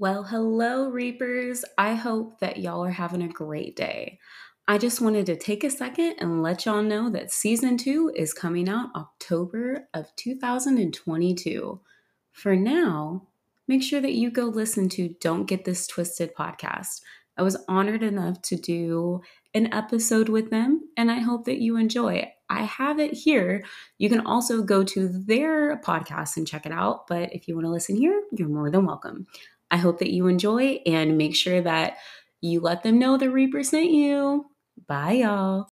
Well, hello, Reapers. I hope that y'all are having a great day. I just wanted to take a second and let y'all know that season two is coming out October of 2022. For now, make sure that you go listen to Don't Get This Twisted podcast. I was honored enough to do an episode with them, and I hope that you enjoy. I have it here. You can also go to their podcast and check it out, but if you want to listen here, you're more than welcome. I hope that you enjoy and make sure that you let them know the Reaper sent you. Bye, y'all.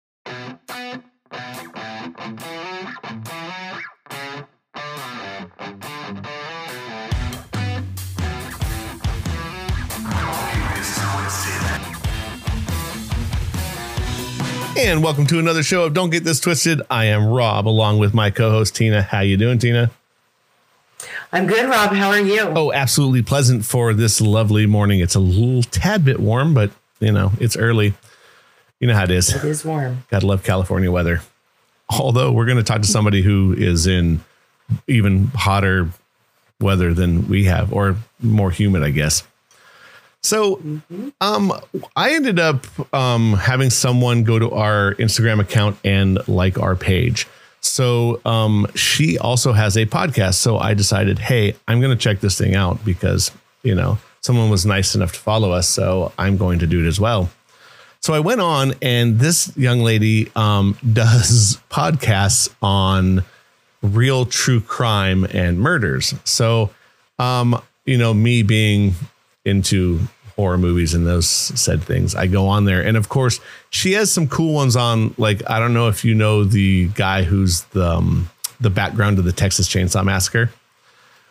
And welcome to another show of Don't Get This Twisted. I am Robb, along with my co-host Tina. How you doing, Tina? I'm good, Robb. How are you? Oh, absolutely pleasant for this lovely morning. It's a little tad bit warm, but you know it's early. You know how it is. It is warm. Gotta love California weather. Although we're going to talk to somebody who is in even hotter weather than we have, or more humid, I guess. So, um, I ended up um, having someone go to our Instagram account and like our page. So, um, she also has a podcast. So I decided, hey, I'm going to check this thing out because you know someone was nice enough to follow us, so I'm going to do it as well. So I went on, and this young lady um, does podcasts on real true crime and murders. So, um, you know, me being into horror movies and those said things, I go on there, and of course, she has some cool ones on. Like, I don't know if you know the guy who's the um, the background of the Texas Chainsaw Massacre,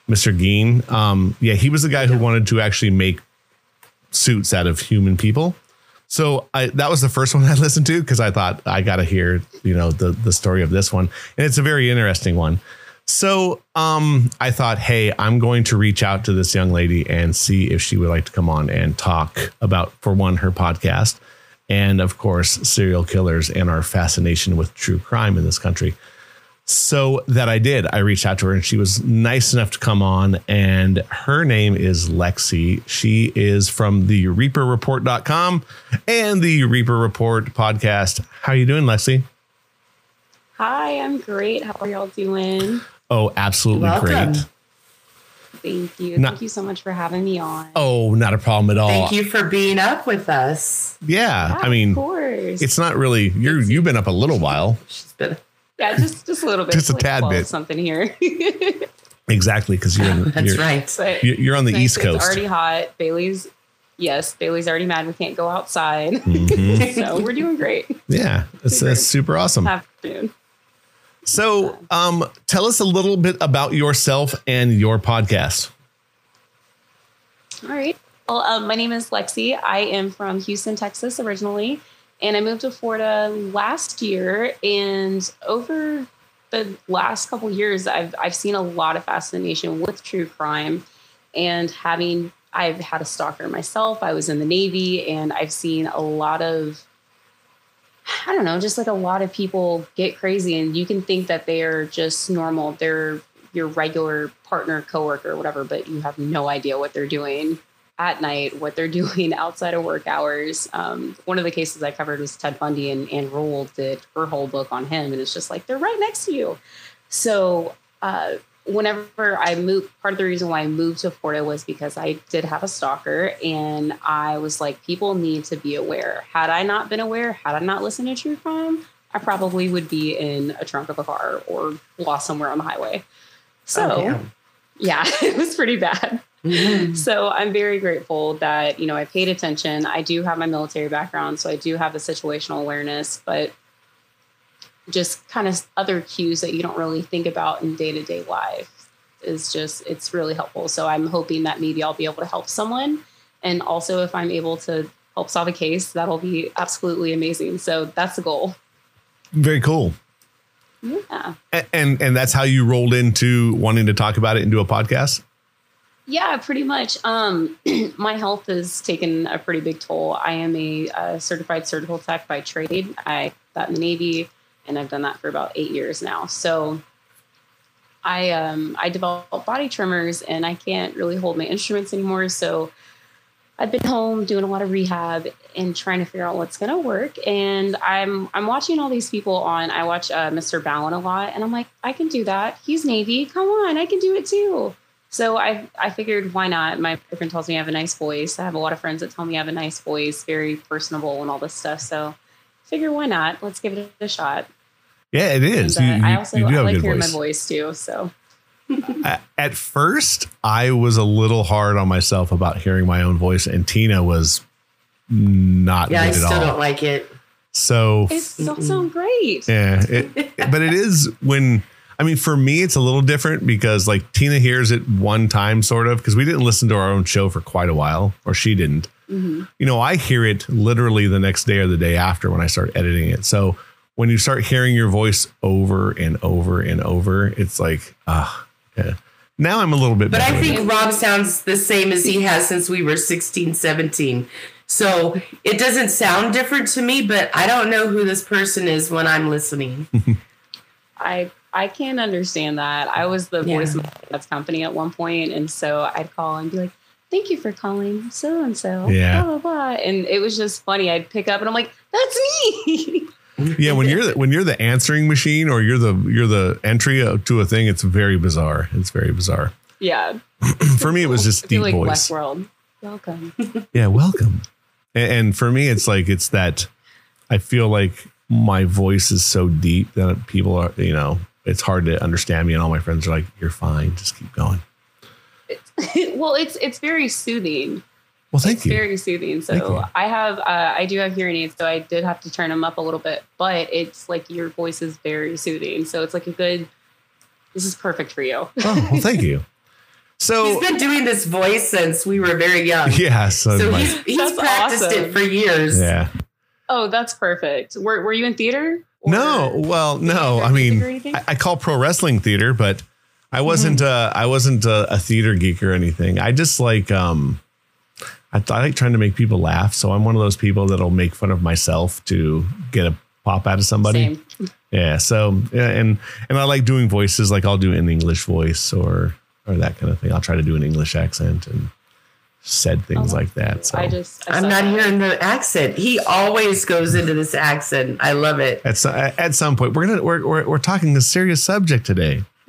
Mr. Gein. Um, yeah, he was the guy who wanted to actually make suits out of human people. So I, that was the first one I listened to because I thought I got to hear, you know, the the story of this one, and it's a very interesting one. So um, I thought, hey, I'm going to reach out to this young lady and see if she would like to come on and talk about, for one, her podcast, and of course, serial killers and our fascination with true crime in this country. So that I did. I reached out to her and she was nice enough to come on. And her name is Lexi. She is from the Reaper ReaperReport.com and the Reaper Report podcast. How are you doing, Lexi? Hi, I'm great. How are y'all doing? Oh, absolutely Welcome. great. Thank you. Not- Thank you so much for having me on. Oh, not a problem at all. Thank you for being up with us. Yeah, Yeah, I mean, of course. it's not really you're you've been up a little while. She's been yeah, just just a little bit, Just a like tad bit. something here. Exactly, because you're in, That's you're, right. you're you're on the Nice, East Coast. It's already hot. Bailey's, yes, Bailey's already mad. We can't go outside. Mhm. so we're doing great. Yeah, it's, Super. it's super awesome. Afternoon. So, um, tell us a little bit about yourself and your podcast. All right. Well, um, my name is Lexi. I am from Houston, Texas, originally, and I moved to Florida last year. And over the last couple years, I've I've seen a lot of fascination with true crime, and having I've had a stalker myself. I was in the Navy, and I've seen a lot of I don't know, just like a lot of people get crazy, and you can think that they are just normal. They're your regular partner, coworker, whatever, but you have no idea what they're doing at night, what they're doing outside of work hours. Um, one of the cases I covered was Ted Bundy, and Ann Rule did her whole book on him, and it's just like they're right next to you. So, uh, whenever I moved, part of the reason why I moved to Florida was because I did have a stalker, and I was like, people need to be aware. Had I not been aware, had I not listened to true crime, I probably would be in a trunk of a car or lost somewhere on the highway. So, Oh, yeah, it was pretty bad. Mhm. So I'm very grateful that, you know, I paid attention. I do have my military background, so I do have a situational awareness, but just kind of other cues that you don't really think about in day to day life is just, it's really helpful. So I'm hoping that maybe I'll be able to help someone. And also, if I'm able to help solve a case, that'll be absolutely amazing. So that's the goal. Very cool. Yeah. A- And and that's how you rolled into wanting to talk about it into a podcast. Yeah, pretty much. Um, my health has taken a pretty big toll. I am a, uh certified surgical tech by trade. I got in the Navy, and I've done that for about eight years now. So I um I developed body tremors and I can't really hold my instruments anymore. So I've been home doing a lot of rehab and trying to figure out what's gonna work. And I'm I'm watching all these people on. I watch uh, Mr. Ballen a lot, and I'm like, I can do that. He's Navy. Come on, I can do it too. So I I figured why not? My boyfriend tells me I have a nice voice. I have a lot of friends that tell me I have a nice voice, very personable and all this stuff. So figure why not? Let's give it a shot. Yeah, it is. And, uh, You- you- I also you do I have a like hearing voice. my voice too. So At first, I was a little hard on myself about hearing my own voice, and Tina was not Yeah, I good at still all. don't like it. so it still sound great. Yeah, it, but it is when I mean for me it's a little different because like Tina hears it one time sort of because we didn't listen to our own show for quite a while or she didn't. Mhm. You know, I hear it literally the next day or the day after when I start editing it. So when you start hearing your voice over and over and over, it's like ah, yeah. Now I'm a little bit But I think it. Robb sounds the same as he has since we were 16, 17. So it doesn't sound different to me, but I don't know who this person is when I'm listening. I I can't understand that. I was the Yeah. voice of my company at one point, and so I'd call and be like, "Thank you for calling so and so." Yeah. Blah blah blah, and it was just funny. I'd pick up and I'm like, "That's me." yeah, when you're the, when you're the answering machine or you're the you're the entry uh, to a thing, it's very bizarre. It's very bizarre. yeah. For me, it was just I feel deep like voice. Westworld. Welcome. Yeah, welcome. And, and for me, it's like it's that I feel like my voice is so deep that people are, you know, it's hard to understand me. And all my friends are like, "You're fine, just keep going." well, it's it's very soothing. Well, thank it's you. very soothing. So I have, uh, I do have hearing aids, so I did have to turn them up a little bit. But it's like your voice is very soothing, so it's like a good. This is perfect for you. oh, well, thank you. So He's been doing this voice since we were very young. yeah, so, So he's, he's That's practiced awesome. it for years. yeah. Oh, that's perfect. Were Were you in theater? No, well, no. I mean. I, I call pro wrestling theater, but I wasn't. Uh, I wasn't a, a theater geek or anything. I just like. Um, I, th- I like trying to make people laugh, so I'm one of those people that'll make fun of myself to get a pop out of somebody. Same. Yeah. So yeah, and and I like doing voices. Like I'll do an English voice or or that kind of thing. I'll try to do an English accent and said things Oh, like that. So I just. I I'm not that. hearing the accent. He always goes into this accent. I love it. at some, at some point we're gonna we're, we're we're talking a serious subject today.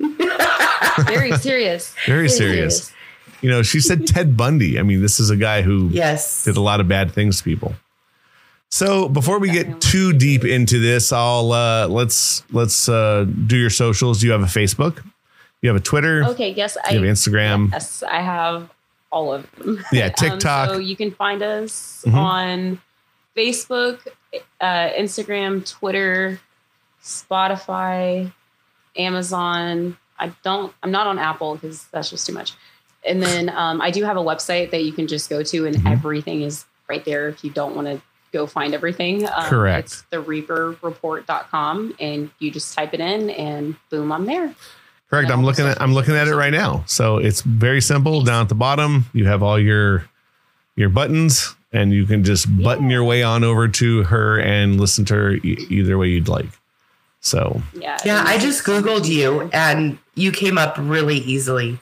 Very serious. Very serious. You know, she said Ted Bundy. I mean, this is a guy who Yes. did a lot of bad things to people. So before we get too deep into this, I'll uh, let's let's uh, do your socials. Do you have a Facebook? You have a Twitter? Okay. Yes, I You have Instagram? Yes, I have all of them. Yeah, Um, TikTok. so you can find us Mhm. on Facebook, uh, Instagram, Twitter, Spotify, Amazon. I don't. I'm not on Apple because that's just too much. And then um, I do have a website that you can just go to, and Mhm. everything is right there if you don't want to go find everything. Um, Correct. It's the reaperreport.com, and you just type it in, and boom, I'm there. Correct. I'm looking at I'm looking at it right now. So it's very simple. Down at the bottom, you have all your your buttons, and you can just button your way on over to her and listen to her e- either way you'd like. So Yeah. Yeah, I just Googled you and you came up really easily.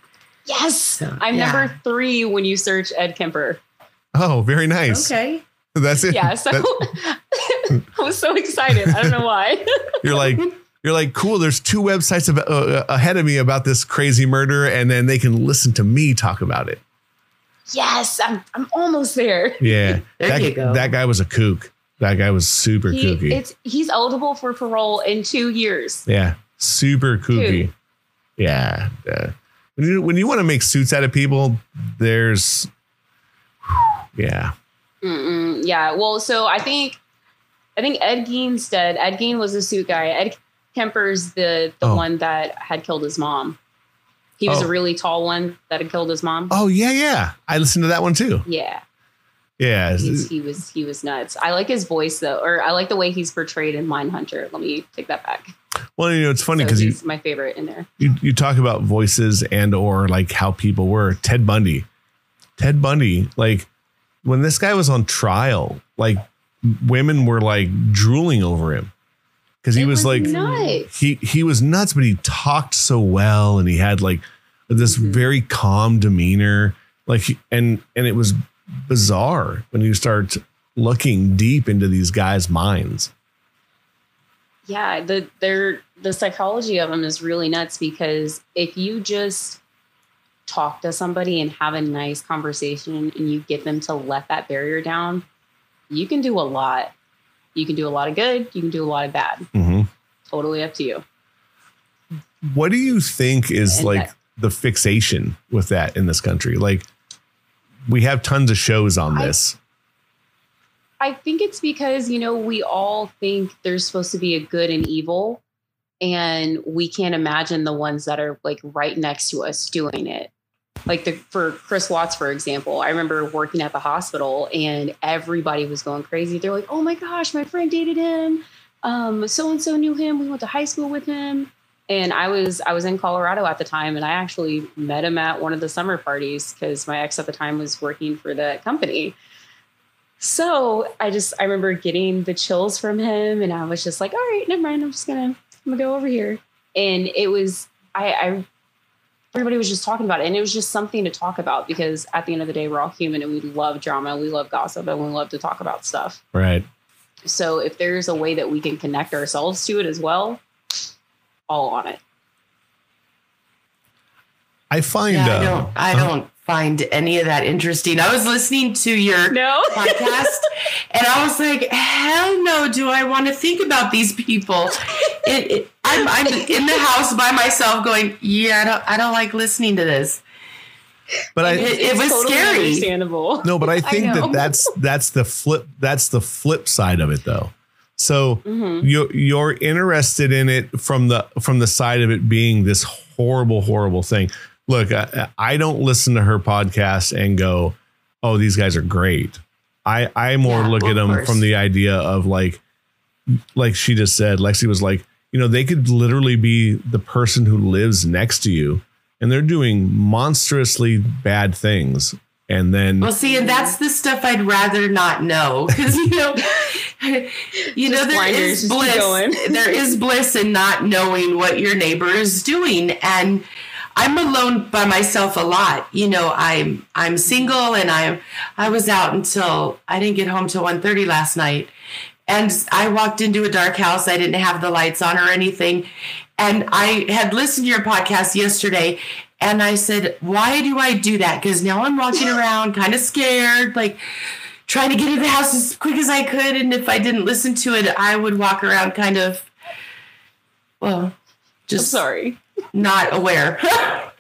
Yes. So, I'm yeah. number three when you search Ed Kemper. oh, very nice. Okay. That's it. Yeah. So I was so excited. I don't know why. you're like you're like cool. There's two websites about, uh, ahead of me about this crazy murder, and then they can listen to me talk about it. yes, I'm, I'm almost there. Yeah, There that, you go. That guy was a kook. That guy was super He, kooky. it's, he's eligible for parole in two years. Yeah, super kooky. Dude. Yeah, yeah. When you when you want to make suits out of people, there's yeah, Mm-mm, yeah. Well, so I think I think Ed Gein's dead. Ed Gein was the suit guy. Ed Kemper's the the Oh. one that had killed his mom. He was Oh. a really tall one that had killed his mom. Oh yeah, yeah. I listened to that one too. Yeah. Yeah, He's, he was he was nuts. I like his voice though, or I like the way he's portrayed in Mindhunter. Let me take that back. well, you know, it's funny So because you, he's my favorite in there. you you talk about voices and or like how people were. Ted Bundy, Ted Bundy, like when this guy was on trial, like women were like drooling over him. because he It was, like nuts. he he was nuts, but he talked so well, and he had like this Mhm. very calm demeanor. Like, and and it was bizarre when you start looking deep into these guys' minds. yeah the their the psychology of them is really nuts because if you just talk to somebody and have a nice conversation and you get them to let that barrier down you can do a lot you can do a lot of good you can do a lot of bad hmm totally up to you What do you think is And like that- the fixation with that in this country? Like, we have tons of shows on I- this. I think it's because, you know, we all think there's supposed to be a good and evil, and we can't imagine the ones that are like right next to us doing it. Like the for Chris Watts, for example, I remember working at the hospital and everybody was going crazy. They're like, "Oh my gosh, my friend dated him. Um, so and so knew him. We went to high school with him." And I was I was in Colorado at the time, and I actually met him at one of the summer parties because my ex at the time was working for the company. So I just I remember getting the chills from him, and I was just like, all right, never mind. I'm just gonna I'm gonna go over here. And it was I, I everybody was just talking about it, and it was just something to talk about because at the end of the day, we're all human and we love drama, we love gossip, and we love to talk about stuff. Right. So if there's a way that we can connect ourselves to it as well, all on it. I find Yeah, I uh, don't. I uh, don't find any of that interesting. I was listening to your No. podcast, and I was like, "Hell no! Do I want to think about these people?" It, it, I'm, I'm in the house by myself, going, "Yeah, I don't. I don't like listening to this." but I It- it was totally scary. Understandable. no, but I think know. that that's that's the flip. That's the flip side of it, though. So Mhm. you're you're interested in it from the from the side of it being this horrible, horrible thing. Look, I, I don't listen to her podcast and go, "Oh, these guys are great." I I more Yeah, look at them course. from the idea of like, like she just said. Lexi was like, you know, they could literally be the person who lives next to you, and they're doing monstrously bad things, and then Well, see, and that's the stuff I'd rather not know because you know, you know, Just there blinders, is bliss. there is bliss in not knowing what your neighbor is doing, and I'm alone by myself a lot. You know, I'm I'm single, and i'm I was out until I didn't get home till 1.30 last night, and I walked into a dark house. I didn't have the lights on or anything, and I had listened to your podcast yesterday. And I said, why do I do that? Because now I'm walking around kind of scared, like trying to get into the house as quick as I could. And if I didn't listen to it, I would walk around kind of, well, I'm just sorry. not aware.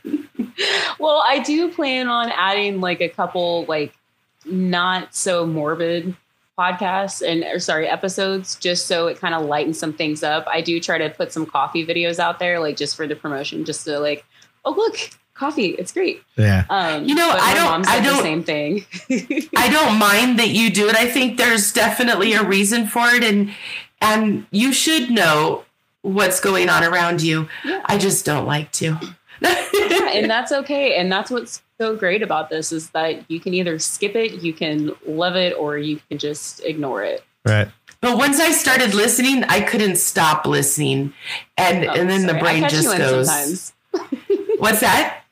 Well, I do plan on adding like a couple like not so morbid podcasts and or sorry episodes just so it kind of lightens some things up. I do try to put some coffee videos out there like just for the promotion just to like oh look coffee it's great. yeah, Um You know, but I my don't- mom I said the don't- same thing. I don't mind that you do it. I think there's definitely a reason for it, and and you should know what's going on around you. Yeah. I just don't like to. yeah, and that's okay. And that's what's so great about this is that you can either skip it, you can love it, or you can just ignore it. right. But once I started listening, I couldn't stop listening, and Oh, and then the sorry. I brain just goes. What's that?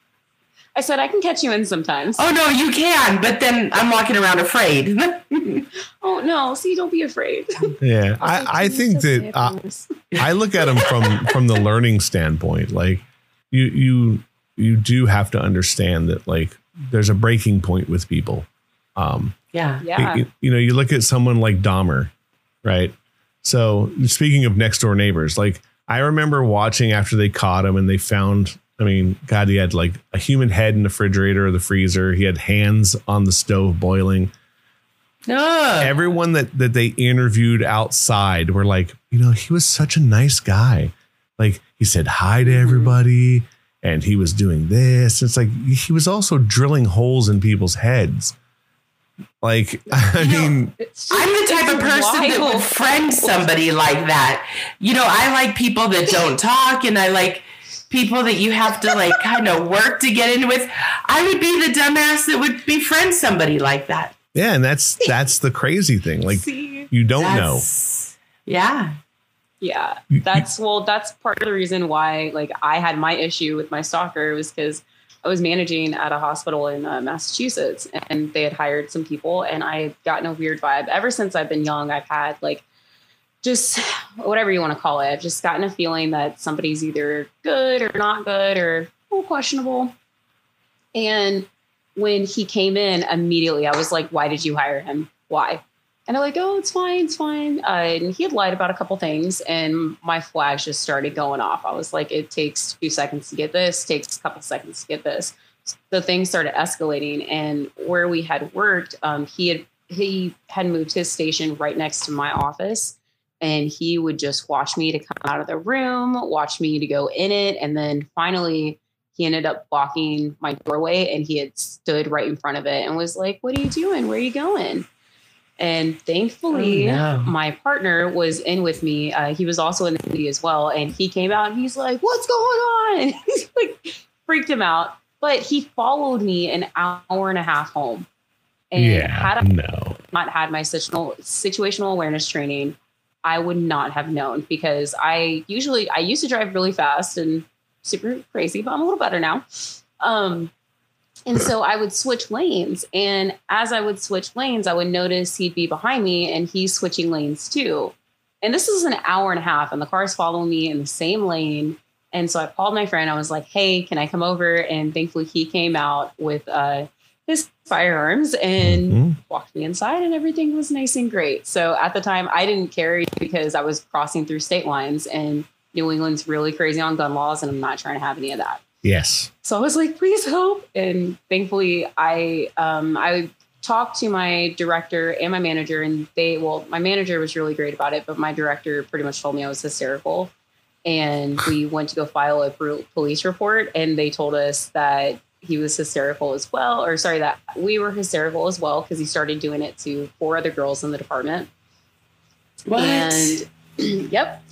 I said I can catch you in sometimes. Oh no, you can, but then I'm walking around afraid. Oh no! See, don't be afraid. Yeah, I, I think that uh, I look at them from from the learning standpoint. Like you you you do have to understand that like there's a breaking point with people. Um, yeah. yeah, you, you know, you look at someone like Dahmer, right? So speaking of next door neighbors, like I remember watching after they caught him and they found. I mean, God, he had like a human head in the refrigerator or the freezer. He had hands on the stove boiling Ugh. everyone that that they interviewed outside were like, you know, he was such a nice guy. Like he said hi to mm-hmm. everybody and he was doing this. It's like he was also drilling holes in people's heads. Like I You mean, It's just- I'm the type of person that will friend somebody like that. You know, I like people that don't talk and I like people that you have to like kind of work to get in with. I would be the dumbass that would befriend somebody like that. yeah, and that's that's the crazy thing. Like See, you don't know. Yeah. Yeah, that's well, that's part of the reason why like I had my issue with my stalker was because I was managing at a hospital in uh, Massachusetts and they had hired some people and I had gotten a weird vibe. Ever since I've been young, I've had like just whatever you want to call it. I've just gotten a feeling that somebody's either good or not good or questionable. And when he came in immediately, I was like, why did you hire him? Why? And they're like, oh, it's fine, it's fine. Uh, and he had lied about a couple things, and my flags just started going off. I was like, it takes two seconds to get this, takes a couple seconds to get this. So things started escalating, and where we had worked, um, he had he had moved his station right next to my office, and he would just watch me to come out of the room, watch me to go in it, and then finally he ended up blocking my doorway, and he had stood right in front of it and was like, "What are you doing? Where are you going?" And thankfully, Oh, no. my partner was in with me. Uh, he was also in the movie as well. And he came out and he's like, What's going on? he's like, freaked him out. But he followed me an hour and a half home. And yeah. had I no. not had my situational, situational awareness training, I would not have known because I usually, I used to drive really fast and super crazy, but I'm a little better now. Um, and so I would switch lanes. And as I would switch lanes, I would notice he'd be behind me and he's switching lanes too. And this is an hour and a half, and the car's following me in the same lane. And so I called my friend. I was like, hey, can I come over? And thankfully, he came out with uh, his firearms and Mhm. walked me inside, and everything was nice and great. So at the time, I didn't carry because I was crossing through state lines, and New England's really crazy on gun laws, and I'm not trying to have any of that. Yes. So I was like, please help. And thankfully I um I talked to my director and my manager and they well, my manager was really great about it, but my director pretty much told me I was hysterical. And we went to go file a police report and they told us that he was hysterical as well, or sorry, that we were hysterical as well because he started doing it to four other girls in the department. What? And yep.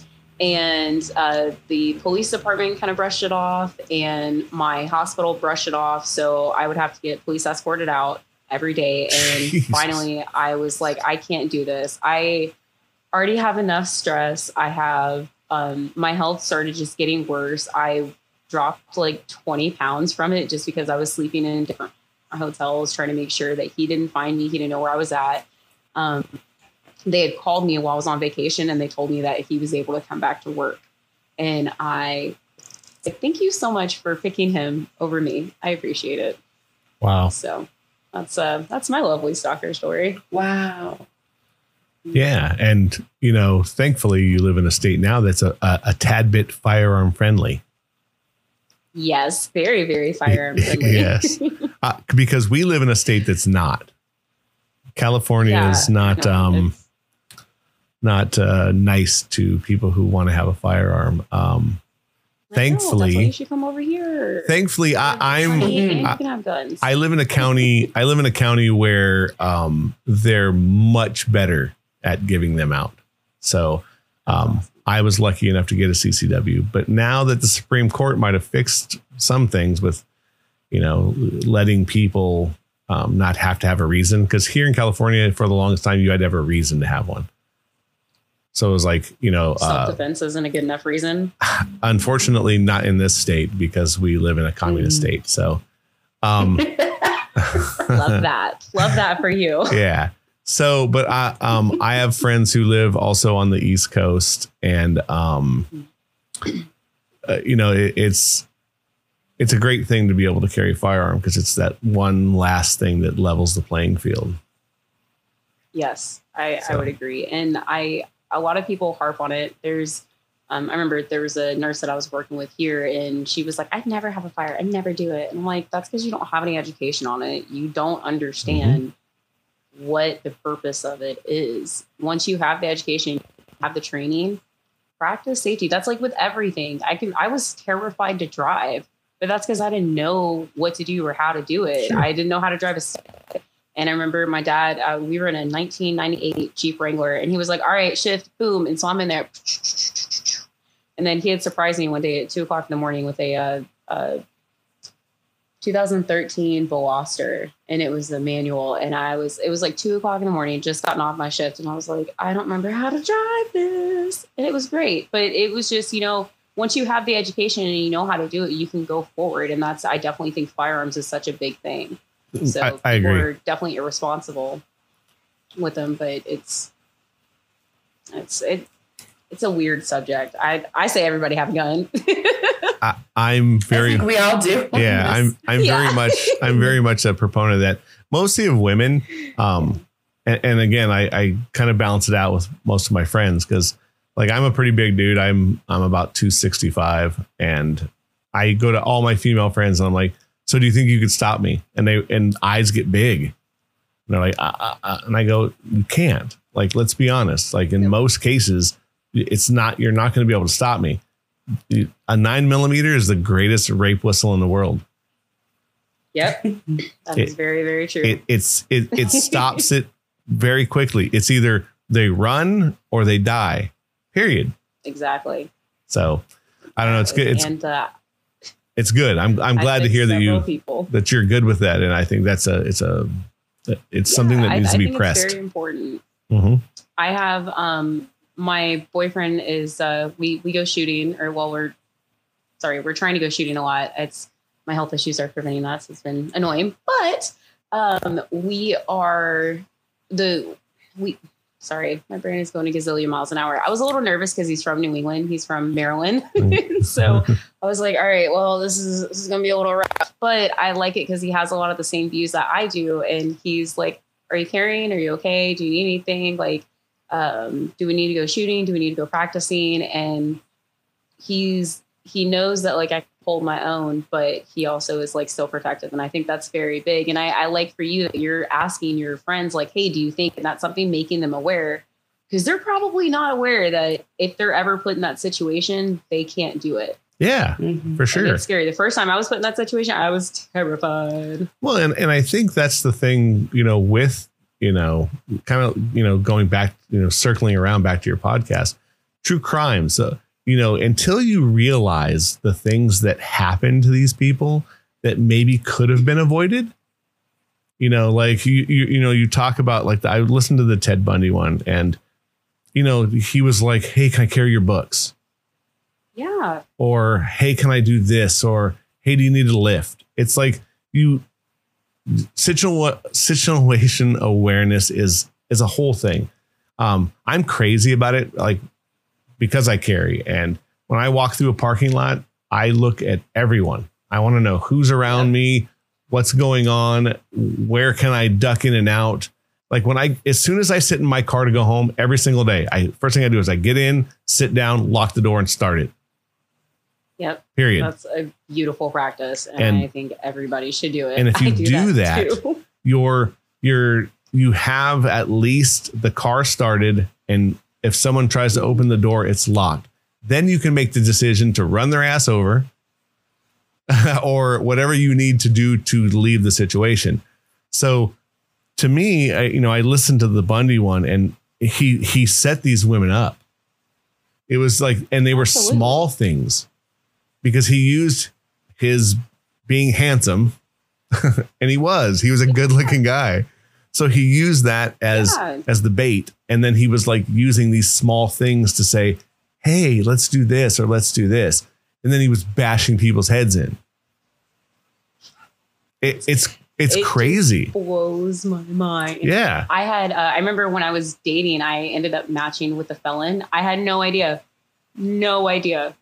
And uh, the police department kind of brushed it off, and my hospital brushed it off. So I would have to get police escorted out every day. And Jesus. finally, I was like, I can't do this. I already have enough stress. I have um, my health started just getting worse. I dropped like 20 pounds from it just because I was sleeping in different hotels, trying to make sure that he didn't find me. He didn't know where I was at. Um, they had called me while I was on vacation and they told me that he was able to come back to work. And I like, thank you so much for picking him over me. I appreciate it. Wow. So that's uh that's my lovely stalker story. Wow. Yeah. And, you know, thankfully you live in a state now that's a, a, a tad bit firearm friendly. Yes, very, very firearm friendly. yes. Uh, because we live in a state that's not. California Yeah, is not no, um not uh, nice to people who want to have a firearm. Um know, Thankfully- you should come over here. thankfully I, I'm Money I- you can have guns. I live in a county. I live in a county where um, they're much better at giving them out. So um, I was lucky enough to get a CCW. But now that the Supreme Court might have fixed some things with, you know, letting people um, not have to have a reason, because here in California, for the longest time, you had to have a reason to have one. So it was like, you know, Self uh, defense isn't a good enough reason. unfortunately, not in this state because we live in a communist Mm. state. So, um, Love that. Love that for you. yeah. So, but I um I have friends who live also on the East Coast, and um, uh, you know, it, it's it's a great thing to be able to carry a firearm because it's that one last thing that levels the playing field. Yes, I, I would agree. And I a lot of people harp on it. There's um, I remember there was a nurse that I was working with here, and she was like, "I'd never have a fire. I'd never do it." And I'm like, "That's because you don't have any education on it. You don't understand what the purpose of it is. Once you have the education, have the training, practice safety. That's like with everything. I can. I was terrified to drive, but that's because I didn't know what to do or how to do it. Sure. I didn't know how to drive a and I remember my dad, uh, we were in a 1998 Jeep Wrangler, and he was like, All right, shift, boom. And so I'm in there. And then he had surprised me one day at two o'clock in the morning with a, uh, uh, 2013 Veloster, and it was the manual. And I was, it was like two o'clock in the morning, just gotten off my shift, and I was like, I don't remember how to drive this, and it was great. But it was just, you know, once you have the education and you know how to do it, you can go forward. And that's, I definitely think firearms is such a big thing. Mm, so I, I are definitely irresponsible with them, but it's, it's, it, it's a weird subject. I, I say everybody have a gun. I, I'm I very think we all do. yeah i'm i'm Yeah. very much i'm very much a proponent of that mostly of women um and, and again i i kind of balance it out with most of my friends because like i'm a pretty big dude i'm i'm about 265 and i go to all my female friends and i'm like so do you think you could stop me and they and eyes get big and they're like uh, uh, uh, and i go you can't like let's be honest like in Yep. most cases it's not you're not going to be able to stop me a nine millimeter is the greatest rape whistle in the world Yep. That is It- very, very true. it it's it it stops it very quickly. It's either they run or they die. Period. exactly. So I don't know. It's good. It's and uh, it's good. I'm I'm I've glad to hear that you people. that you're good with that, and I think that's a it's a it's something that needs I to be think pressed. It's very important. hmm I have um my boyfriend is uh we we go shooting or well we're sorry we're trying to go shooting a lot. It's my health issues are preventing that, so it's been annoying. But um we are the we sorry my brain is going a gazillion miles an hour. I was a little nervous because he's from New England. He's from Maryland, so I was like, all right, well, this is this is gonna be a little rough, but I like it because he has a lot of the same views that I do, and he's like, "Are you carrying? Are you okay? Do you need anything? Like, um, do we need to go shooting? Do we need to go practicing?" And he's he knows that like I hold my own, but he also is like still protective, and I think that's very big. And I, I like for you that you're asking your friends like, "Hey, do you think?" And that's something making them aware because they're probably not aware that if they're ever put in that situation, they can't do it. Yeah, Mhm. for sure. it's scary. The first time I was put in that situation, I was terrified. Well, and, and I think that's the thing, you know, with, you know, kind of, you know, going back, you know, circling around back to your podcast, true crime. So, you know, until you realize the things that happen to these people that maybe could have been avoided, you know, like you, you, you know, you talk about like the, I listened to the Ted Bundy one and, you know, he was like, Hey, can I carry your books? Yeah. or hey can i do this or hey do you need a lift it's like you situa- situation awareness is is a whole thing. Um i'm crazy about it like because i carry. And when i walk through a parking lot i look at everyone. I want to know who's around Yeah. me what's going on where can i duck in and out? Like when i as soon as i sit in my car to go home every single day i first thing i do is i get in sit down lock the door and start it Yep. period That's a beautiful practice. And, And- I think everybody should do it. and if you I do that, too. you're you're you have at least the car started and if someone tries to open the door it's locked then you can make the decision to run their ass over or whatever you need to do to leave the situation so to me I, you know i listened to the bundy one and he he set these women up it was like and they were Absolutely. small things because he used his being handsome and he was he was a good looking guy so he used that as Yeah. as the bait and then he was like using these small things to say hey let's do this or let's do this and then he was bashing people's heads in it, it's it's It crazy blows my mind. yeah I had, uh, I remember when I was dating, I ended up matching with a felon. I had no idea. No idea.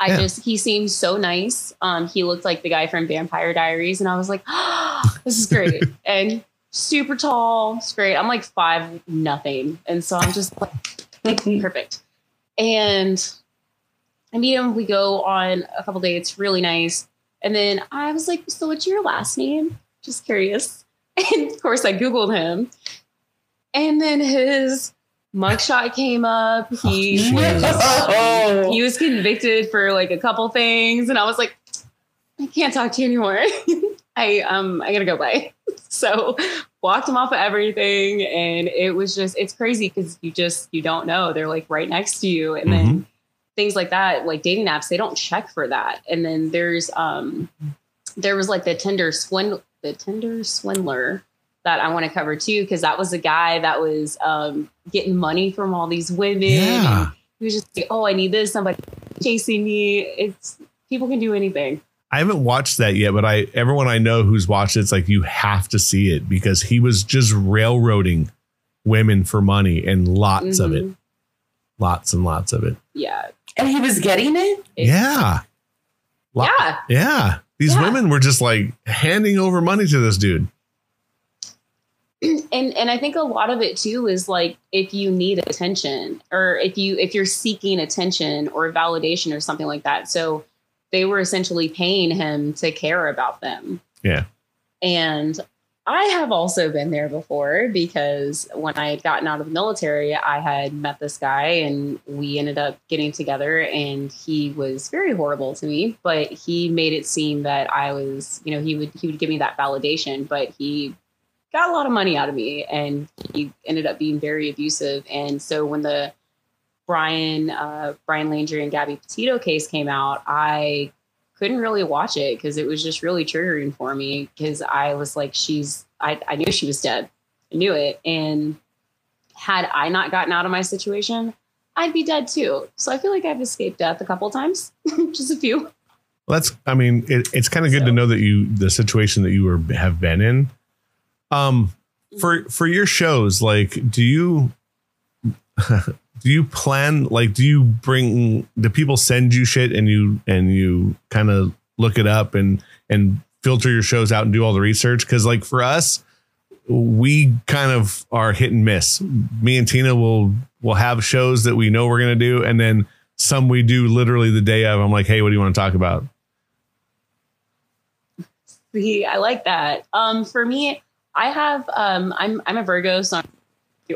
I Yeah. just, he seemed so nice. Um, he looked like the guy from Vampire Diaries. And I was like, this is great. and super tall. It's great. I'm like five, nothing. And so I'm just like, perfect. And I meet him. We go on a couple dates, really nice. And then I was like, So what's your last name? Just curious. And of course, I Googled him. And then his mugshot came up. He, Oh. he was convicted for like a couple things. And I was like, I can't talk to you anymore. I um I gotta go bye. So walked him off of everything. And it was just it's crazy because you just you don't know. They're like right next to you. And then things like that, like dating apps, they don't check for that. And then there's um there was like the Tinder swindle, the Tinder swindler that I want to cover too, because that was a guy that was um, getting money from all these women. Yeah. He was just like, "Oh, I need this. Somebody chasing me." It's people can do anything. I haven't watched that yet, but I everyone I know who's watched it, it's like you have to see it because he was just railroading women for money and lots of it. Mhm. Lots and lots of it. Yeah. And he was getting it? Yeah. Lo- Yeah. Yeah. These Yeah. women were just like handing over money to this dude. and and I think a lot of it too is like if you need attention or if you if you're seeking attention or validation or something like that. So they were essentially paying him to care about them. Yeah. And I have also been there before because when I had gotten out of the military, I had met this guy and we ended up getting together and he was very horrible to me, but he made it seem that I was, you know, he would he would give me that validation, but he got a lot of money out of me and he ended up being very abusive. And so when the Brian uh, Brian Langer and Gabby Petito case came out, I couldn't really watch it because it was just really triggering for me because I was like, she's I, I knew she was dead. I knew it. And had I not gotten out of my situation, I'd be dead too. So I feel like I've escaped death a couple times, just a few. Well, that's I mean, it, it's kind of good to know that you the situation that you were have been in. Um for for your shows, like do you do you plan like do you bring do people send you shit and you and you kind of look it up and and filter your shows out and do all the research? Because like for us we kind of are hit and miss. Me and tina will will have shows that we know we're to do and then some we do literally the day of. I'm like hey what do you want to talk about? See, I like that. Um, for me, I have um, I'm I'm a Virgo, so I'm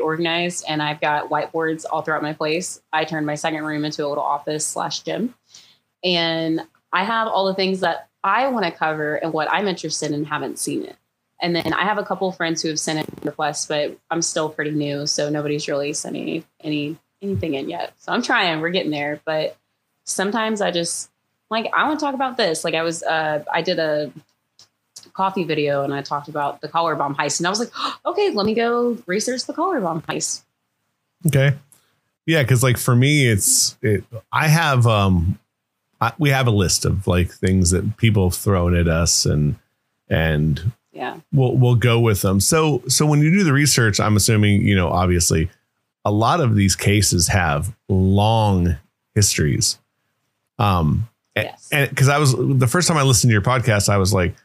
organized, and I've got whiteboards all throughout my place. I turned my second room into a little office slash gym, and I have all the things that I want to cover and what I'm interested in. Haven't seen it, and then I have a couple of friends who have sent in requests, but I'm still pretty new, so nobody's really sending any, any anything in yet. So I'm trying. We're getting there, but sometimes I just like I want to talk about this. Like I was, uh, I did a coffee video and I talked about the collar bomb heist, and I was like, okay, let me go research the collar bomb heist. Okay. Yeah, because like for me, it's it. I have um, I, we have a list of like things that people have thrown at us, and and Yeah, we'll we'll go with them. So so when you do the research, I'm assuming you know obviously a lot of these cases have long histories. Um, Yes. and because I was the first time I listened to your podcast, I was like,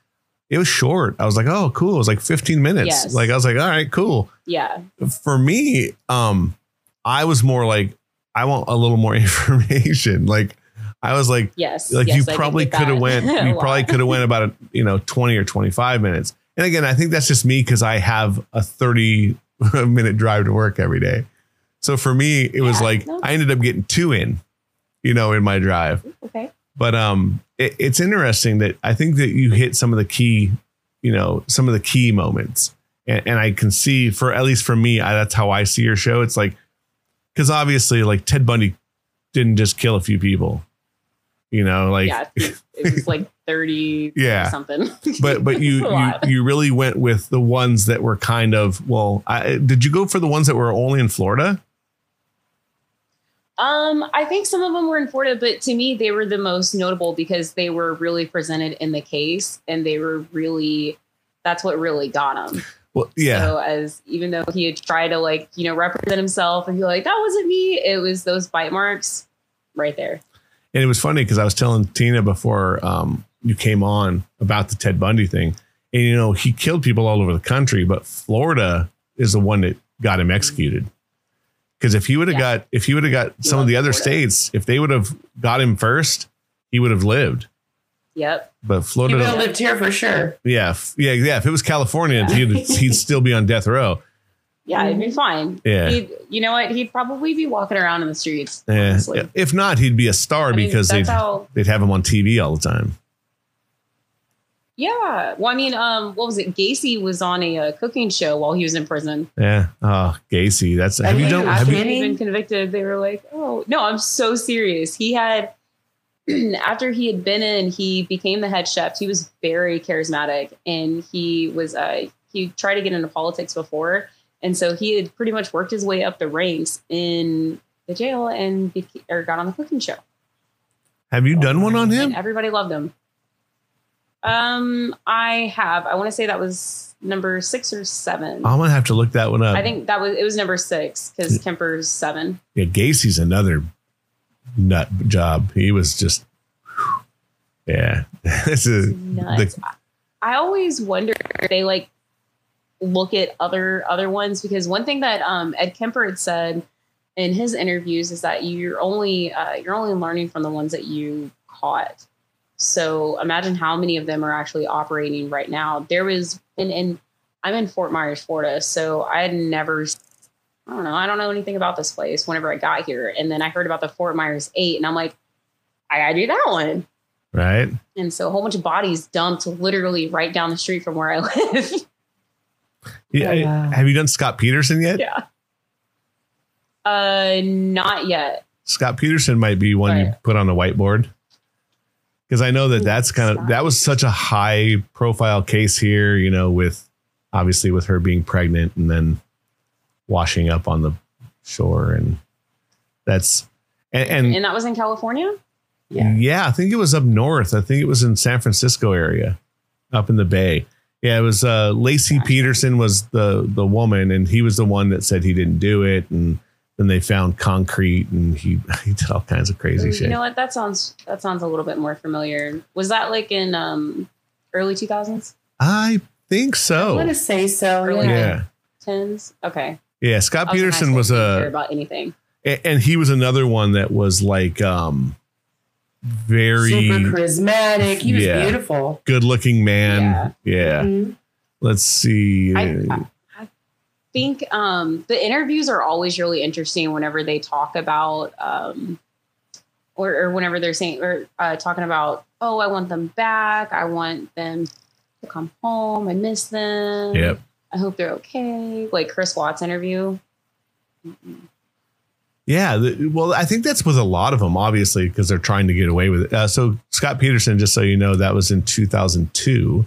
it was short. I was like, oh, cool. It was like 15 minutes. Yes. Like I was like, all right, cool yeah, for me, um, I was more like, I want a little more information. Like, I was like, yes. like yes, you I probably could have went, you probably could have went about a, you know, 20 or 25 minutes. And again, I think that's just me because I have a 30 minute drive to work every day. So for me, it was like no. I ended up getting two in, you know, in my drive Okay. But um it, it's interesting that i think that you hit some of the key you know some of the key moments and, and i can see for at least for me I, that's how i see your show it's like because obviously like ted bundy didn't just kill a few people you know like yeah, it, was like thirty. Yeah. something. but but you you, you really went with the ones that were kind of well I, did you go for the ones that were only in florida Um, I think some of them were in Florida, but to me, they were the most notable because they were really presented in the case, and they were really. That's what really got him. well yeah So as even though he had tried to like you know represent himself and be like that wasn't me, it was those bite marks right there. And it was funny because I was telling Tina before um, you came on about the Ted Bundy thing. And, you know, he killed people all over the country, but Florida is the one that got him executed. Because if he would have Yeah. got, if he would have got some of the other Florida. states, if they would have got him first, he would have lived. Yep. But You would Florida, have lived here for sure. yeah, f- yeah, yeah. If it was California, he'd, he'd still be on death row. Yeah, it'd be fine. Yeah. He'd, you know what? He'd probably be walking around in the streets. Yeah. honestly. If not, he'd be a star I mean, because they'd, how. they'd have him on TV all the time. Yeah. Well, I mean, um, what was it? Gacy was on a, uh cooking show while he was in prison. Yeah. Oh, Gacy. That's, have Are you you done, have you, been convicted, they were like, "Oh no, I'm so serious." He had after he had been in, he became the head chef. He was very charismatic, and he was uh, he tried to get into politics before, and so he had pretty much worked his way up the ranks in the jail and beca- or got on the cooking show. Have you done one on him? And everybody loved him. Um, I have. I want to say that was number six or seven. I'm gonna have to look that one up. I think that was it was number six because Kemper's seven. yeah, Gacy's another nut job. He was just, yeah. this is Nuts. the, I always wonder if they like look at other other ones because one thing that um, Ed Kemper had said in his interviews is that you're only uh, you're only learning from the ones that you caught. So imagine how many of them are actually operating right now. There was in in I'm in Fort Myers, Florida, so I had never I don't know, I don't know anything about this place whenever I got here. And then I heard about the Fort Myers eight and I'm like, I gotta do that one. right. And so a whole bunch of bodies dumped literally right down the street from where I live. Yeah. Oh, wow. Have you done Scott Peterson yet? yeah. Uh not yet. Scott Peterson might be one you put on the whiteboard. Because I know that that's kind of that was such a high profile case here, you know, with obviously with her being pregnant and then washing up on the shore and that's and, and And that was in California? Yeah. Yeah, I think it was up north. I think it was in San Francisco area, up in the Bay. Yeah, it was uh Laci Gotcha. Peterson was the the woman, and he was the one that said he didn't do it, and then they found concrete, and he he did all kinds of crazy Ooh, shit. You know what? That sounds that sounds a little bit more familiar. Was that like in um early two thousands? I think so. I so. want to say so. Early Yeah. Yeah, Tens? Okay. yeah. Scott was Peterson was a, about anything. and he was another one that was like um very Super charismatic. He was Yeah. beautiful. good looking man. Yeah. Mhm. Let's see. I, I think um, the interviews are always really interesting whenever they talk about, um, or, or whenever they're saying or uh, talking about, oh, I want them back. I want them to come home. I miss them. Yep. I hope they're okay. Like Chris Watts interview. Yeah, well, I think that's with a lot of them, obviously, because they're trying to get away with it. Uh, so Scott Peterson, just so you know, that was in 2002,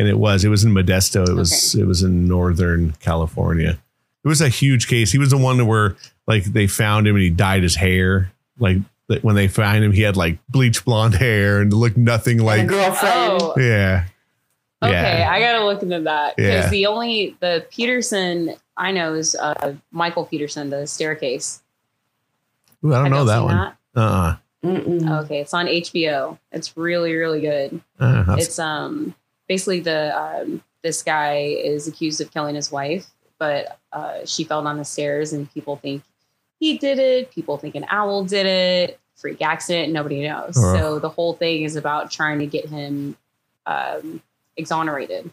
and it was it was in Modesto. It was it was in Northern California. It was a huge case. He was the one where like they found him and he dyed his hair. Like that when they found him, he had like bleach blonde hair and looked nothing And a like. girlfriend. Oh, Yeah, okay. yeah. I gotta look into that because Yeah. the only the Peterson I know is uh, Michael Peterson, the staircase. Ooh, I don't Have know y'all that seen one. Uh Mm-mm. Okay, it's on HBO. It's really, really good. uh It's um basically the um, this guy is accused of killing his wife, but uh, she fell down the stairs, and people think he did it. People think an owl did it. Freak accident. Nobody knows. Ugh. So the whole thing is about trying to get him um, exonerated.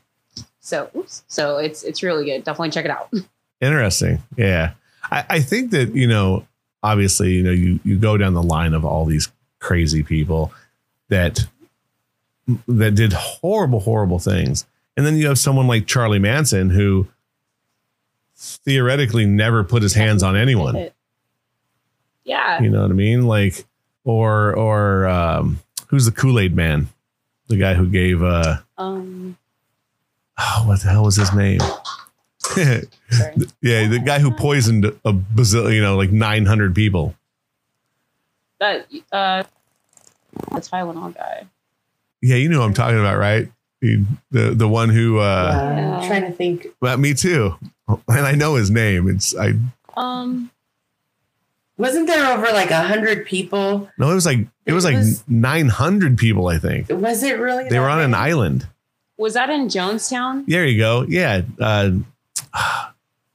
So, oops. So it's it's really good. Definitely check it out. Interesting. Yeah. I, I think that, you know, obviously, you know, you, you go down the line of all these crazy people that that did horrible, horrible things. And then you have someone like Charlie Manson who theoretically never put his hands on anyone. Yeah. You know what I mean? Like or or um who's the Kool-Aid man? The guy who gave uh Um. oh what the hell was his name? Yeah, the guy who poisoned a bazillion, you know, like 900 people. That uh, the Tylenol guy. Yeah, you know what I'm talking about, right? He, the the one who uh Yeah, Yeah. I'm trying to think. well, me too. And I know his name. It's I Um. Wasn't there over like a hundred people? no, it was like it It was like 900 people, I think. Was it really? They were on an island. Was that in Jonestown? There you go. Yeah. Uh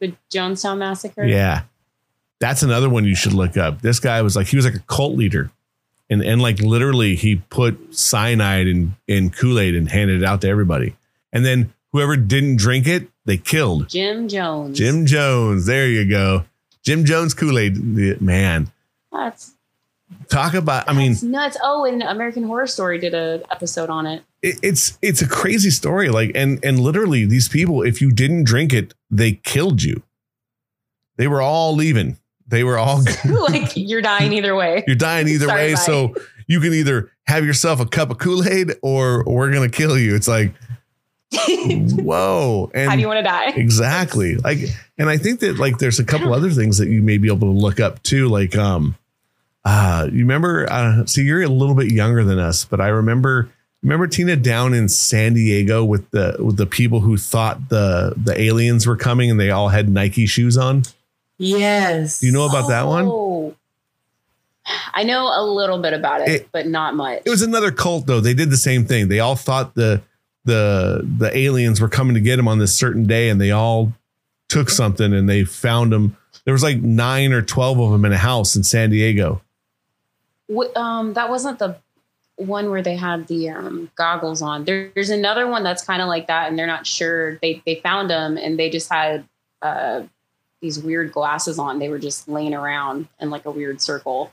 The Jonestown massacre. yeah. That's another one you should look up. This guy was like he was like a cult leader. And and like literally he put cyanide in in Kool-Aid and handed it out to everybody. And then whoever didn't drink it, they killed. Jim Jones. Jim Jones. There you go. Jim Jones Kool Aid. Man, That's talk about. I mean, nuts. Oh, and American Horror Story did a episode on it. it, it's it's a crazy story. Like, and and literally, these people, if you didn't drink it, they killed you. They were all leaving. They were all. like you're dying either way. You're dying either Sorry, way. bye. So you can either have yourself a cup of Kool-Aid or we're gonna kill you. It's like, whoa. And How do you want to die? exactly. Like, and I think that like there's a couple other things that you may be able to look up too. Like, um, uh, you remember, uh, see, you're a little bit younger than us, but I remember, remember Tina down in San Diego with the, with the people who thought the, the aliens were coming and they all had Nike shoes on. Yes. You know about that one? Oh. I know a little bit about it, It- but not much. It was another cult though. They did the same thing. They all thought the the the aliens were coming to get them on this certain day, and they all took something and they found them. There was like nine or twelve of them in a house in San Diego. Wh- um, that wasn't the one where they had the um, goggles on. There, there's another one that's kind of like that, and they're not sure. They they found them, and they just had uh, these weird glasses on. They were just laying around in like a weird circle.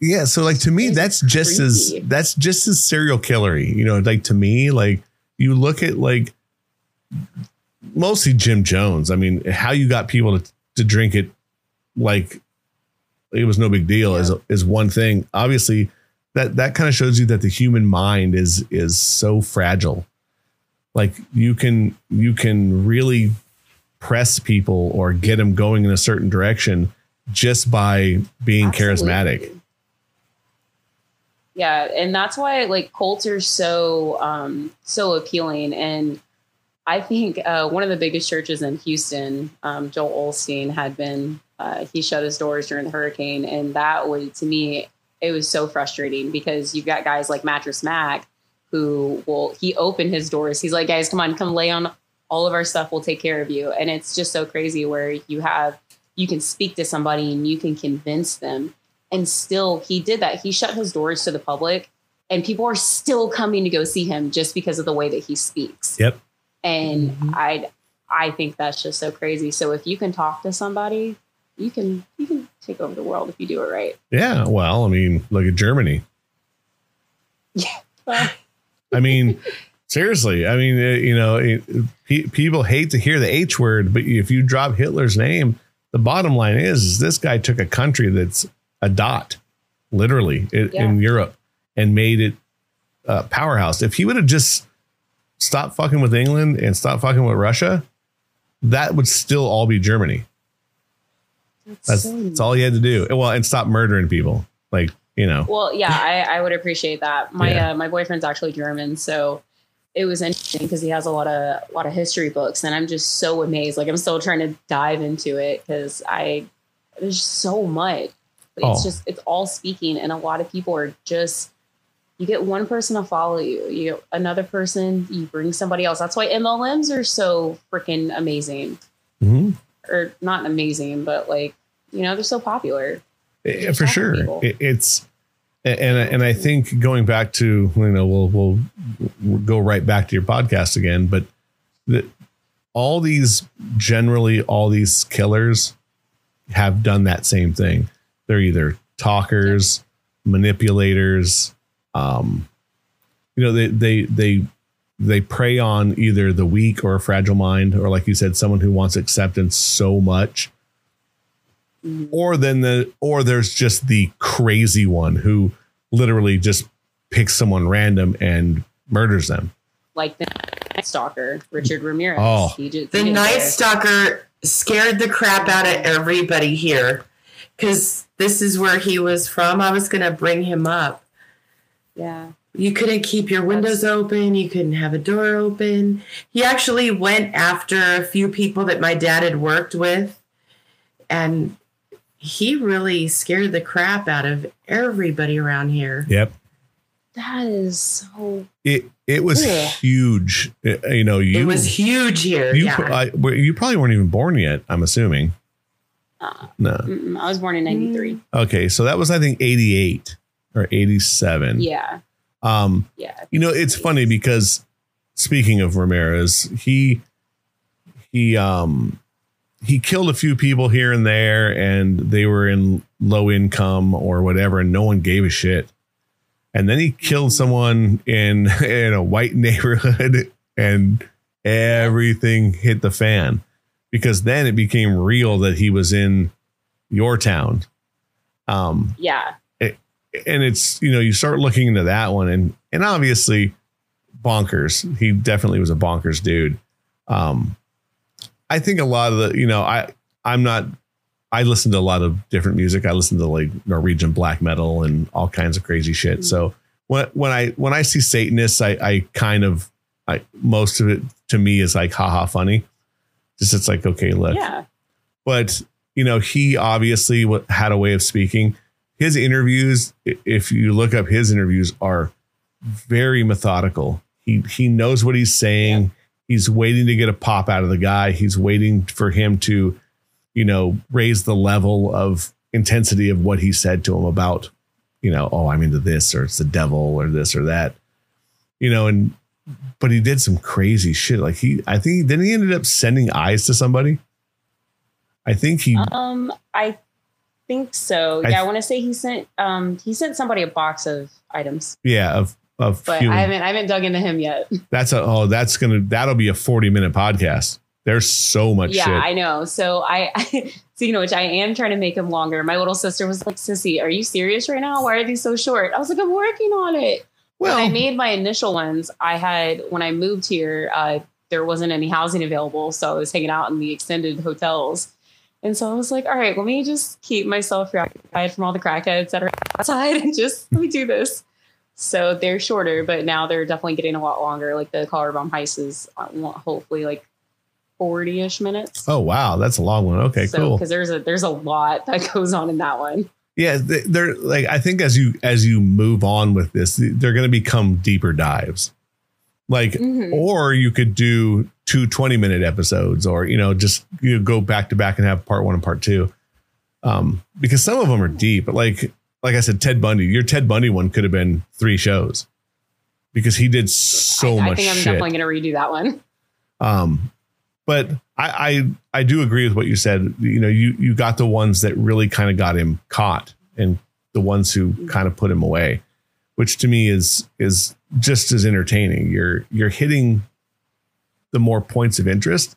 Yeah, so like to me, It's that's just as that's just as serial killery. You know, like to me, like you look at like mostly Jim Jones. I mean, how you got people to, to drink it like it was no big deal is is one thing. Obviously, that that kind of shows you that the human mind is is so fragile. Like you can you can really press people or get them going in a certain direction just by being charismatic. Yeah, and that's why like cults are so um so appealing and I think uh, one of the biggest churches in Houston, um, Joel Osteen, had been. Uh, he shut his doors during the hurricane, and that was to me, it was so frustrating because you've got guys like Mattress Mack, who will he opened his doors. He's like, guys, come on, come lay on all of our stuff. We'll take care of you. And it's just so crazy where you have you can speak to somebody and you can convince them, and still he did that. He shut his doors to the public, and people are still coming to go see him just because of the way that he speaks Yep. and Mhm. i i think that's just so crazy so if you can talk to somebody you can you can take over the world if you do it right Yeah. Well, I mean, look at Germany. Yeah. I mean, seriously. I mean, you know, it, pe- people hate to hear the H word, but if you drop Hitler's name, the bottom line is, is this guy took a country that's a dot, literally, i- Yeah. in Europe, and made it a powerhouse. If he would have just stopped fucking with England and stopped fucking with Russia, that would still all be Germany. That's so that's all he had to do. Well, and stop murdering people. Like, you know. well yeah I, I would appreciate that my Yeah. uh, my boyfriend's actually german so it was interesting because he has a lot of a lot of history books and i'm just so amazed like i'm still trying to dive into it because i there's so much it's Oh. just it's all speaking and a lot of people are just you get one person to follow you you get another person you bring somebody else that's why mlms are so freaking amazing Mhm. or not amazing but like you know they're so popular Yeah, Just for sure. people. It's and and I think going back to you know we'll we'll, go right back to your podcast again, but the, all these generally all these killers have done that same thing. They're either talkers, manipulators, um, you know they they they they prey on either the weak or a fragile mind, or like you said, someone who wants acceptance so much Mm-hmm. or then the or there's just the crazy one who literally just picks someone random and murders them. like the Night Stalker, Richard Ramirez. Oh. he just, The he Night this. Stalker scared the crap out of everybody here because this is where he was from. I was going to bring him up. Yeah, You couldn't keep your windows open. You couldn't have a door open. He actually went after a few people that my dad had worked with, and he really scared the crap out of everybody around here. Yep. that is so. It it was Yeah. huge. It- you know, you it was huge here. you yeah. I, you probably weren't even born yet. I'm assuming. Uh, No. I was born in '93. Okay, so that was I think 88 or 87. Yeah, Um, yeah. you know, it's funny because speaking of Ramirez, he he um he killed a few people here and there and they were in low income or whatever and no one gave a shit. And then he killed someone in in a white neighborhood and everything hit the fan because then it became real that he was in your town. Um Yeah, and it's you know you start looking into that one and and obviously bonkers he definitely was a bonkers dude um i think a lot of the you know i i'm not i listen to a lot of different music. I listen to like norwegian black metal and all kinds of crazy shit. Mm-hmm. So when when i when i see satanists i i kind of i most of it to me is like haha funny. Just it's like okay look. Yeah. but you know he obviously had a way of speaking. His interviews if you look up his interviews are very methodical. He he knows what he's saying he's waiting to get a pop out of the guy. He's waiting for him to you know raise the level of intensity of what he said to him about you know oh i'm into this or it's the devil or this or that you know and but he did some crazy shit. Like he i think then he ended up sending eyes to somebody? I think he Um, I think so. Yeah, I, th- want to say he sent um he sent somebody a box of items, yeah of of but human- I haven't I haven't dug into him yet. that's a oh that's gonna that'll be a 40 minute podcast there's so much yeah, shit I know. So I, so you know, which I am trying to make him longer. My little sister was like, "Sissy, are you serious right now? Why are these so short?" I was like, "I'm working on it." well when I made my initial ones, I had when I moved here, uh, there wasn't any housing available, so I was hanging out in the extended hotels. And so I was like, all right, let me just keep myself preoccupied from all the crackheads that are outside and just let me do this. So they're shorter, but now they're definitely getting a lot longer. Like the collarbone heist is uh, hopefully like 40 ish minutes. oh wow that's a long one okay so, cool Because there's a there's a lot that goes on in that one. yeah they- they're like i think as you as you move on with this they're going to become deeper dives like Mhm. or you could do two 20 minute episodes or you know just you know, go back to back and have part one and part two um because some of them are deep but like like i said ted bundy. Your ted bundy one could have been three shows because he did so I, much I think I'm shit. definitely going to redo that one. um but I, I i do agree with what you said. You know you you got the ones that really kind of got him caught and the ones who kind of put him away which to me is is just as entertaining. You're you're hitting the more points of interest.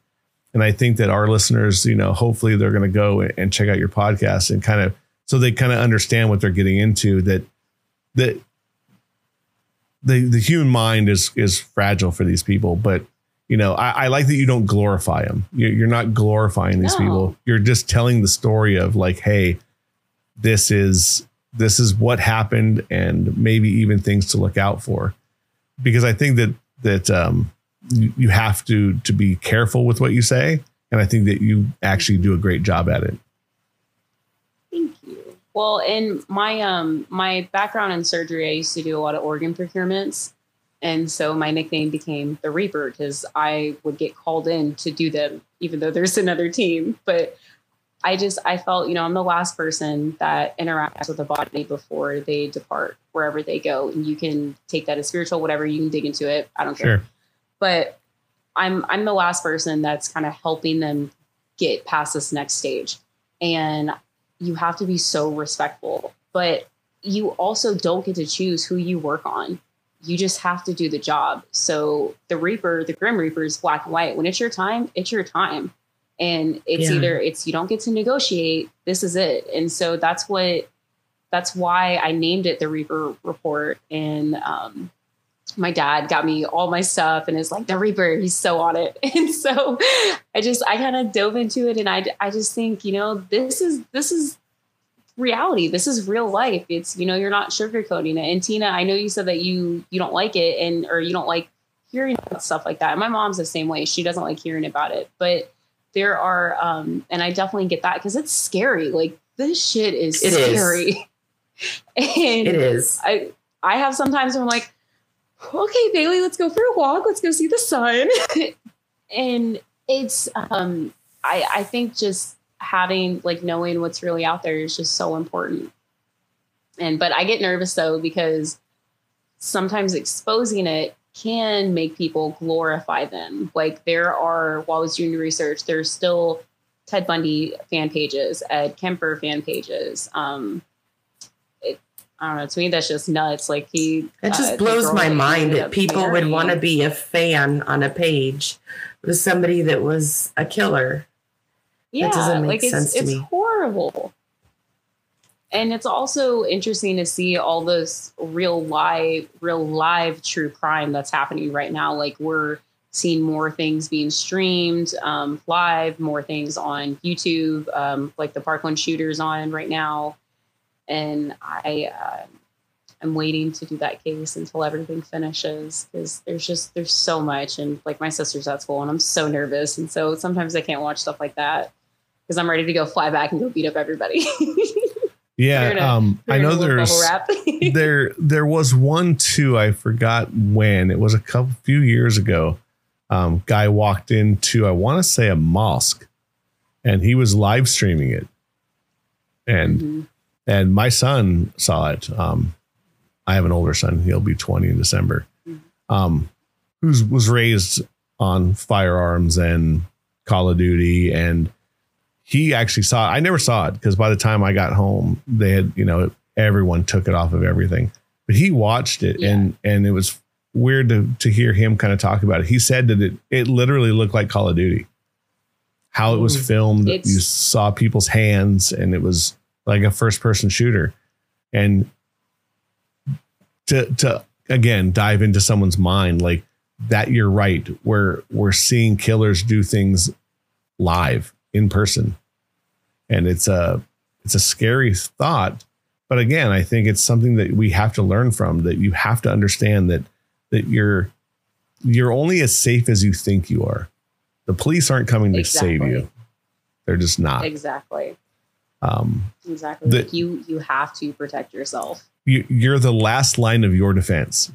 And i think that our listeners you know hopefully they're going to go and check out your podcast and kind of so they kind of understand what they're getting into that that the the human mind is is fragile for these people but you know i, I like that you don't glorify them you're, not glorifying these No. people you're just telling the story of like hey this is this is what happened and maybe even things to look out for because i think that that um you, you have to to be careful with what you say and i think that you actually do a great job at it. Well, in my um my background in surgery, I used to do a lot of organ procurements, and so my nickname became the Reaper because I would get called in to do them, even though there's another team. But I just I felt you know I'm the last person that interacts with the body before they depart wherever they go, and you can take that as spiritual, whatever you can dig into it. I don't care but I'm I'm the last person that's kind of helping them get past this next stage. And you have to be so respectful, but you also don't get to choose who you work on. You just have to do the job. So the Reaper, the Grim Reaper is black and white. When it's your time, it's your time. And it's Yeah. either it's you don't get to negotiate, this is it. And so that's what that's why I named it the Reaper Report. And um my dad got me all my stuff and is like the reaper he's so on it. And so i just i kind of dove into it and i i just think you know this is this is reality. This is real life. It's you know you're not sugarcoating it. And tina i know you said that you you don't like it and or you don't like hearing about stuff like that. And my mom's the same way. She doesn't like hearing about it. But there are um and i definitely get that because it's scary. Like this shit is It is. scary. And It is. I I have sometimes where I'm like, okay, Bailey, let's go for a walk. Let's go see the sun. and it's um I I think just having like knowing what's really out there is just so important. And but I get nervous though because sometimes exposing it can make people glorify them. Like there are while I was doing research, there's still Ted Bundy fan pages, Ed Kemper fan pages. Um, I don't know. To me, that's just nuts. Like he, It uh, just the blows my mind that people would want to be a fan on a page with somebody that was a killer. Yeah, doesn't make like sense it's to it's me. horrible. and it's also interesting to see all this real live real live true crime that's happening right now like we're seeing more things being streamed um, live more things on youtube um, like the parkland shooters on right now and i uh, am waiting to do that case until everything finishes because there's just there's so much and like my sister's at school and i'm so nervous and so sometimes i can't watch stuff like that because i'm ready to go fly back and go beat up everybody Yeah, gonna- um, I know there's there there was one too. I forgot when it was a couple few years ago. Um, guy walked into I want to say a mosque, and he was live streaming it, and Mhm. And my son saw it. Um, I have an older son; he'll be twenty in December. Um, who's was raised on firearms and Call of Duty, and he actually saw. it. I never saw it because by the time I got home, they had you know everyone took it off of everything. But he watched it, Yeah. and and it was weird to to hear him kind of talk about it. He said that it it literally looked like Call of Duty. How it was filmed, It's- you saw people's hands, and it was like a first person shooter. And to to again dive into someone's mind like that, you're right. We're we're seeing killers do things live in person, and it's a it's a scary thought. But again, I think it's something that we have to learn from. That you have to understand that that you're you're only as safe as you think you are. The police aren't coming to save you. They're just not. exactly Um, exactly The- like you you have to protect yourself you, you're the last line of your defense.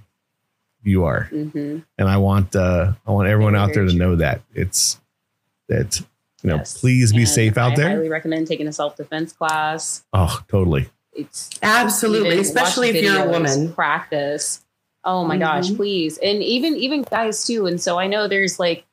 You are, hmm and I want uh, I want everyone out there to true. know that it's that you know. Yes. Please be And safe out I there. I highly recommend taking a self defense class. oh, totally. It's Absolutely, especially watch if you're a woman. Practice. Oh my gosh, Mhm. please. And even even guys too. And so I know there's like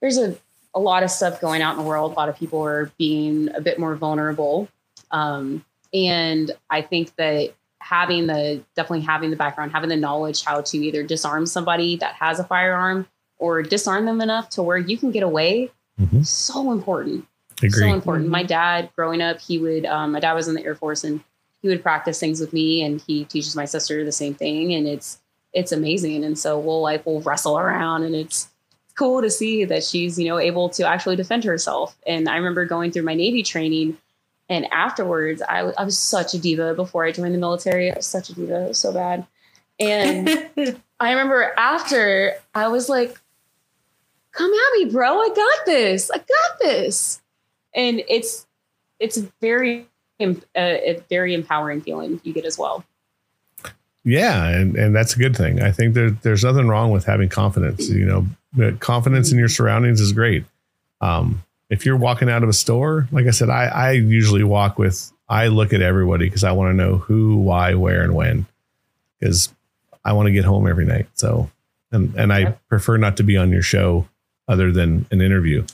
there's a, a lot of stuff going out in the world. A lot of people are being a bit more vulnerable. Um, and I think that having the definitely having the background, having the knowledge how to either disarm somebody that has a firearm or disarm them enough to where you can get away, Mhm. so important Agree. so important. Mhm. My dad, growing up, he would. Um, my dad was in the Air Force, and he would practice things with me, and he teaches my sister the same thing, and it's it's amazing. And so we'll like we'll wrestle around, and it's cool to see that she's you know able to actually defend herself. And I remember going through my Navy training, and afterwards, I, w- I was such a diva before I joined the military. I was such a diva, was so bad. And I remember after I was like, "Come at me, bro! I got this! I got this!" And it's it's very em- uh, a very empowering feeling you get as well. Yeah, and, and that's a good thing. I think there, there's nothing wrong with having confidence. You know, but confidence in your surroundings is great. Um, if you're walking out of a store, like I said, I, I usually walk with, I look at everybody because I want to know who, why, where, and when, because I want to get home every night. So, and, and I Yep. prefer not to be on your show other than an interview.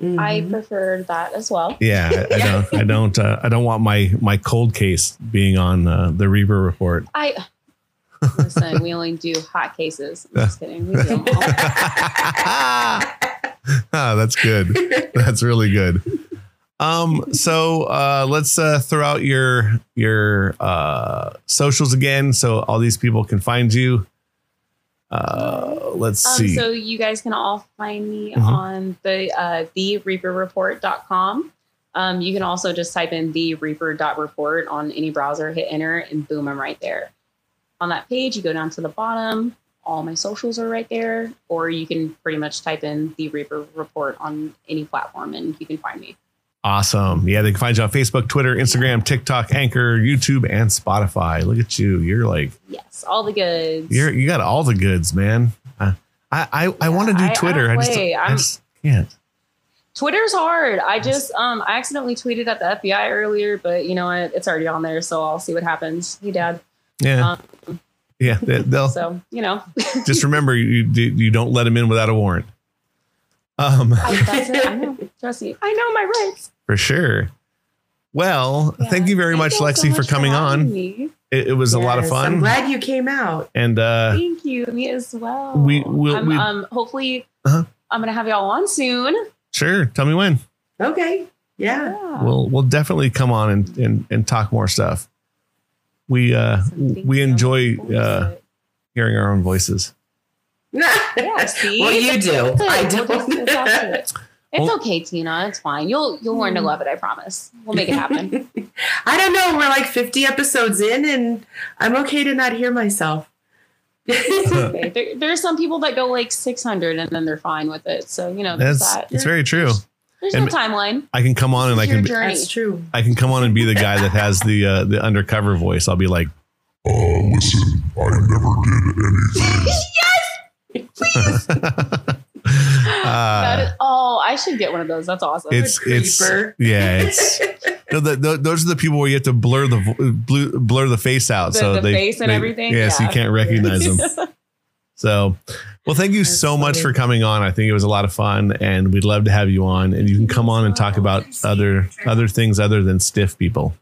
I Mhm. prefer that as well. Yeah, I, I don't, I don't, uh, I don't want my, my cold case being on uh, the Reaper report. I listen. we only do hot cases. I'm just kidding. We do them all. ah, that's good. That's really good. Um, so uh, let's uh, throw out your your uh, socials again, so all these people can find you. Uh, let's Um, see. so you guys can all find me Mhm. on the uh, thereaperreport.com. Um, you can also just type in the reaper.report on any browser, hit enter, and boom, I'm right there. On that page, you go down to the bottom. All my socials are right there, or you can pretty much type in the Reaper Report on any platform, and you can find me. awesome. Yeah, they can find you on Facebook, Twitter, Instagram, TikTok, Anchor, YouTube, and Spotify. Look at you. You're like Yes, all the goods. you're you got all the goods, man. Uh, I I, I want to do I- I Twitter. I, just. I just can't. Twitter's hard. I just um I accidentally tweeted at the FBI earlier, but you know what? It's already on there, so I'll see what happens. Hey, Dad. Yeah, Um, yeah. They, they'll so you know, just remember you you don't let them in without a warrant. Um. I. I know. Trust me. I know my rights. For sure. Well, Yeah. thank you very much, Lexi, so for coming having on. me. It, it was a lot of Yes, I'm fun. glad you came out. And uh, Thank you. Me as well. We- we'll- I'm, we- um hopefully Uh-huh. I'm gonna have y'all on soon. sure, tell me when. Okay. Yeah. Yeah. we'll we'll definitely come on and and, and talk more stuff. We uh Thank we you. enjoy uh hearing our own voices. Yeah, see? well, you do. Good. I don't. we'll talk to it. It's Well- okay, Tina. It's fine. You'll you'll learn to love it. I promise. We'll make it happen. I don't know. We're like 50 episodes in, and I'm okay to not hear myself. okay. There, there are some people that go like 600 and then they're fine with it. So you know, there's That's that. it's very true. There's and- no timeline. I can come on and I can be, journey. That's true. I can come on and be the guy that has the uh, the undercover voice. I'll be like, Uh, listen, I never did anything. That uh, is- oh, I should get one of those. That's awesome. it's it's creeper. yeah it's no, the, the, those are the people where you have to blur the blur, blur the face out the, so the they face and they- everything. yeah, so you can't recognize them. So, well, thank you That's so much for coming on. I think it was a lot of fun, and we'd love to have you on. And you can come on and talk about other other things other than stiff people.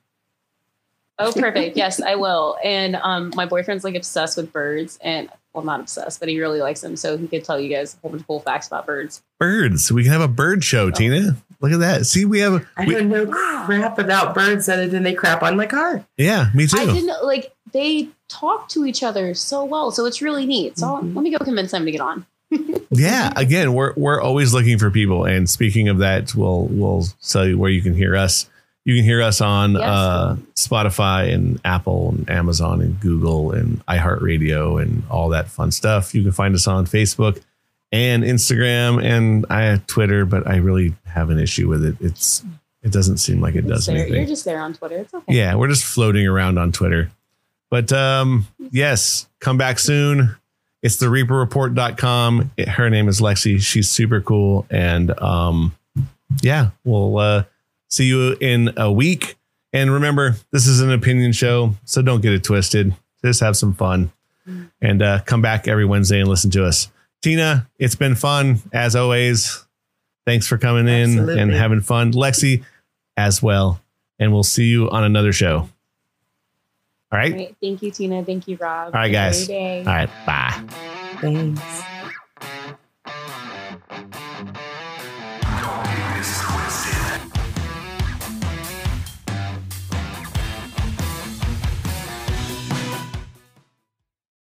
Oh, perfect. Yes, I will. And um, my boyfriend's like obsessed with birds, and well, not obsessed, but he really likes them. So he could tell you guys a whole bunch of cool facts about birds. Birds. We can have a bird show, Tina. Look at that. See, we have. I we- don't know crap about birds other than they crap on my car. yeah, me too. I didn't like they talk to each other so well, so it's really neat. So Mhm. let me go convince them to get on. Yeah. Again, we're we're always looking for people. And speaking of that, we'll we'll tell you where you can hear us. You can hear us on Yes. uh, Spotify and Apple and Amazon and Google and iHeartRadio and all that fun stuff. You can find us on Facebook and Instagram and I have Twitter, but I really have an issue with it. It's it doesn't seem like it does there. anything. You're just there on Twitter. It's okay. Yeah, we're just floating around on Twitter. But um, yes, come back soon. It's the reaperreport.com. It- Her name is Lexi. She's super cool. And um, yeah, we'll uh, see you in a week. And remember, this is an opinion show, so don't get it twisted. Just have some fun and uh, come back every Wednesday and listen to us. Tina, it's been fun as always. Thanks for coming in and having fun. Lexi, as well. And we'll see you on another show. All right. All right. Thank you, Tina. Thank you, Robb. All right, guys. day. All right. Bye. Thanks.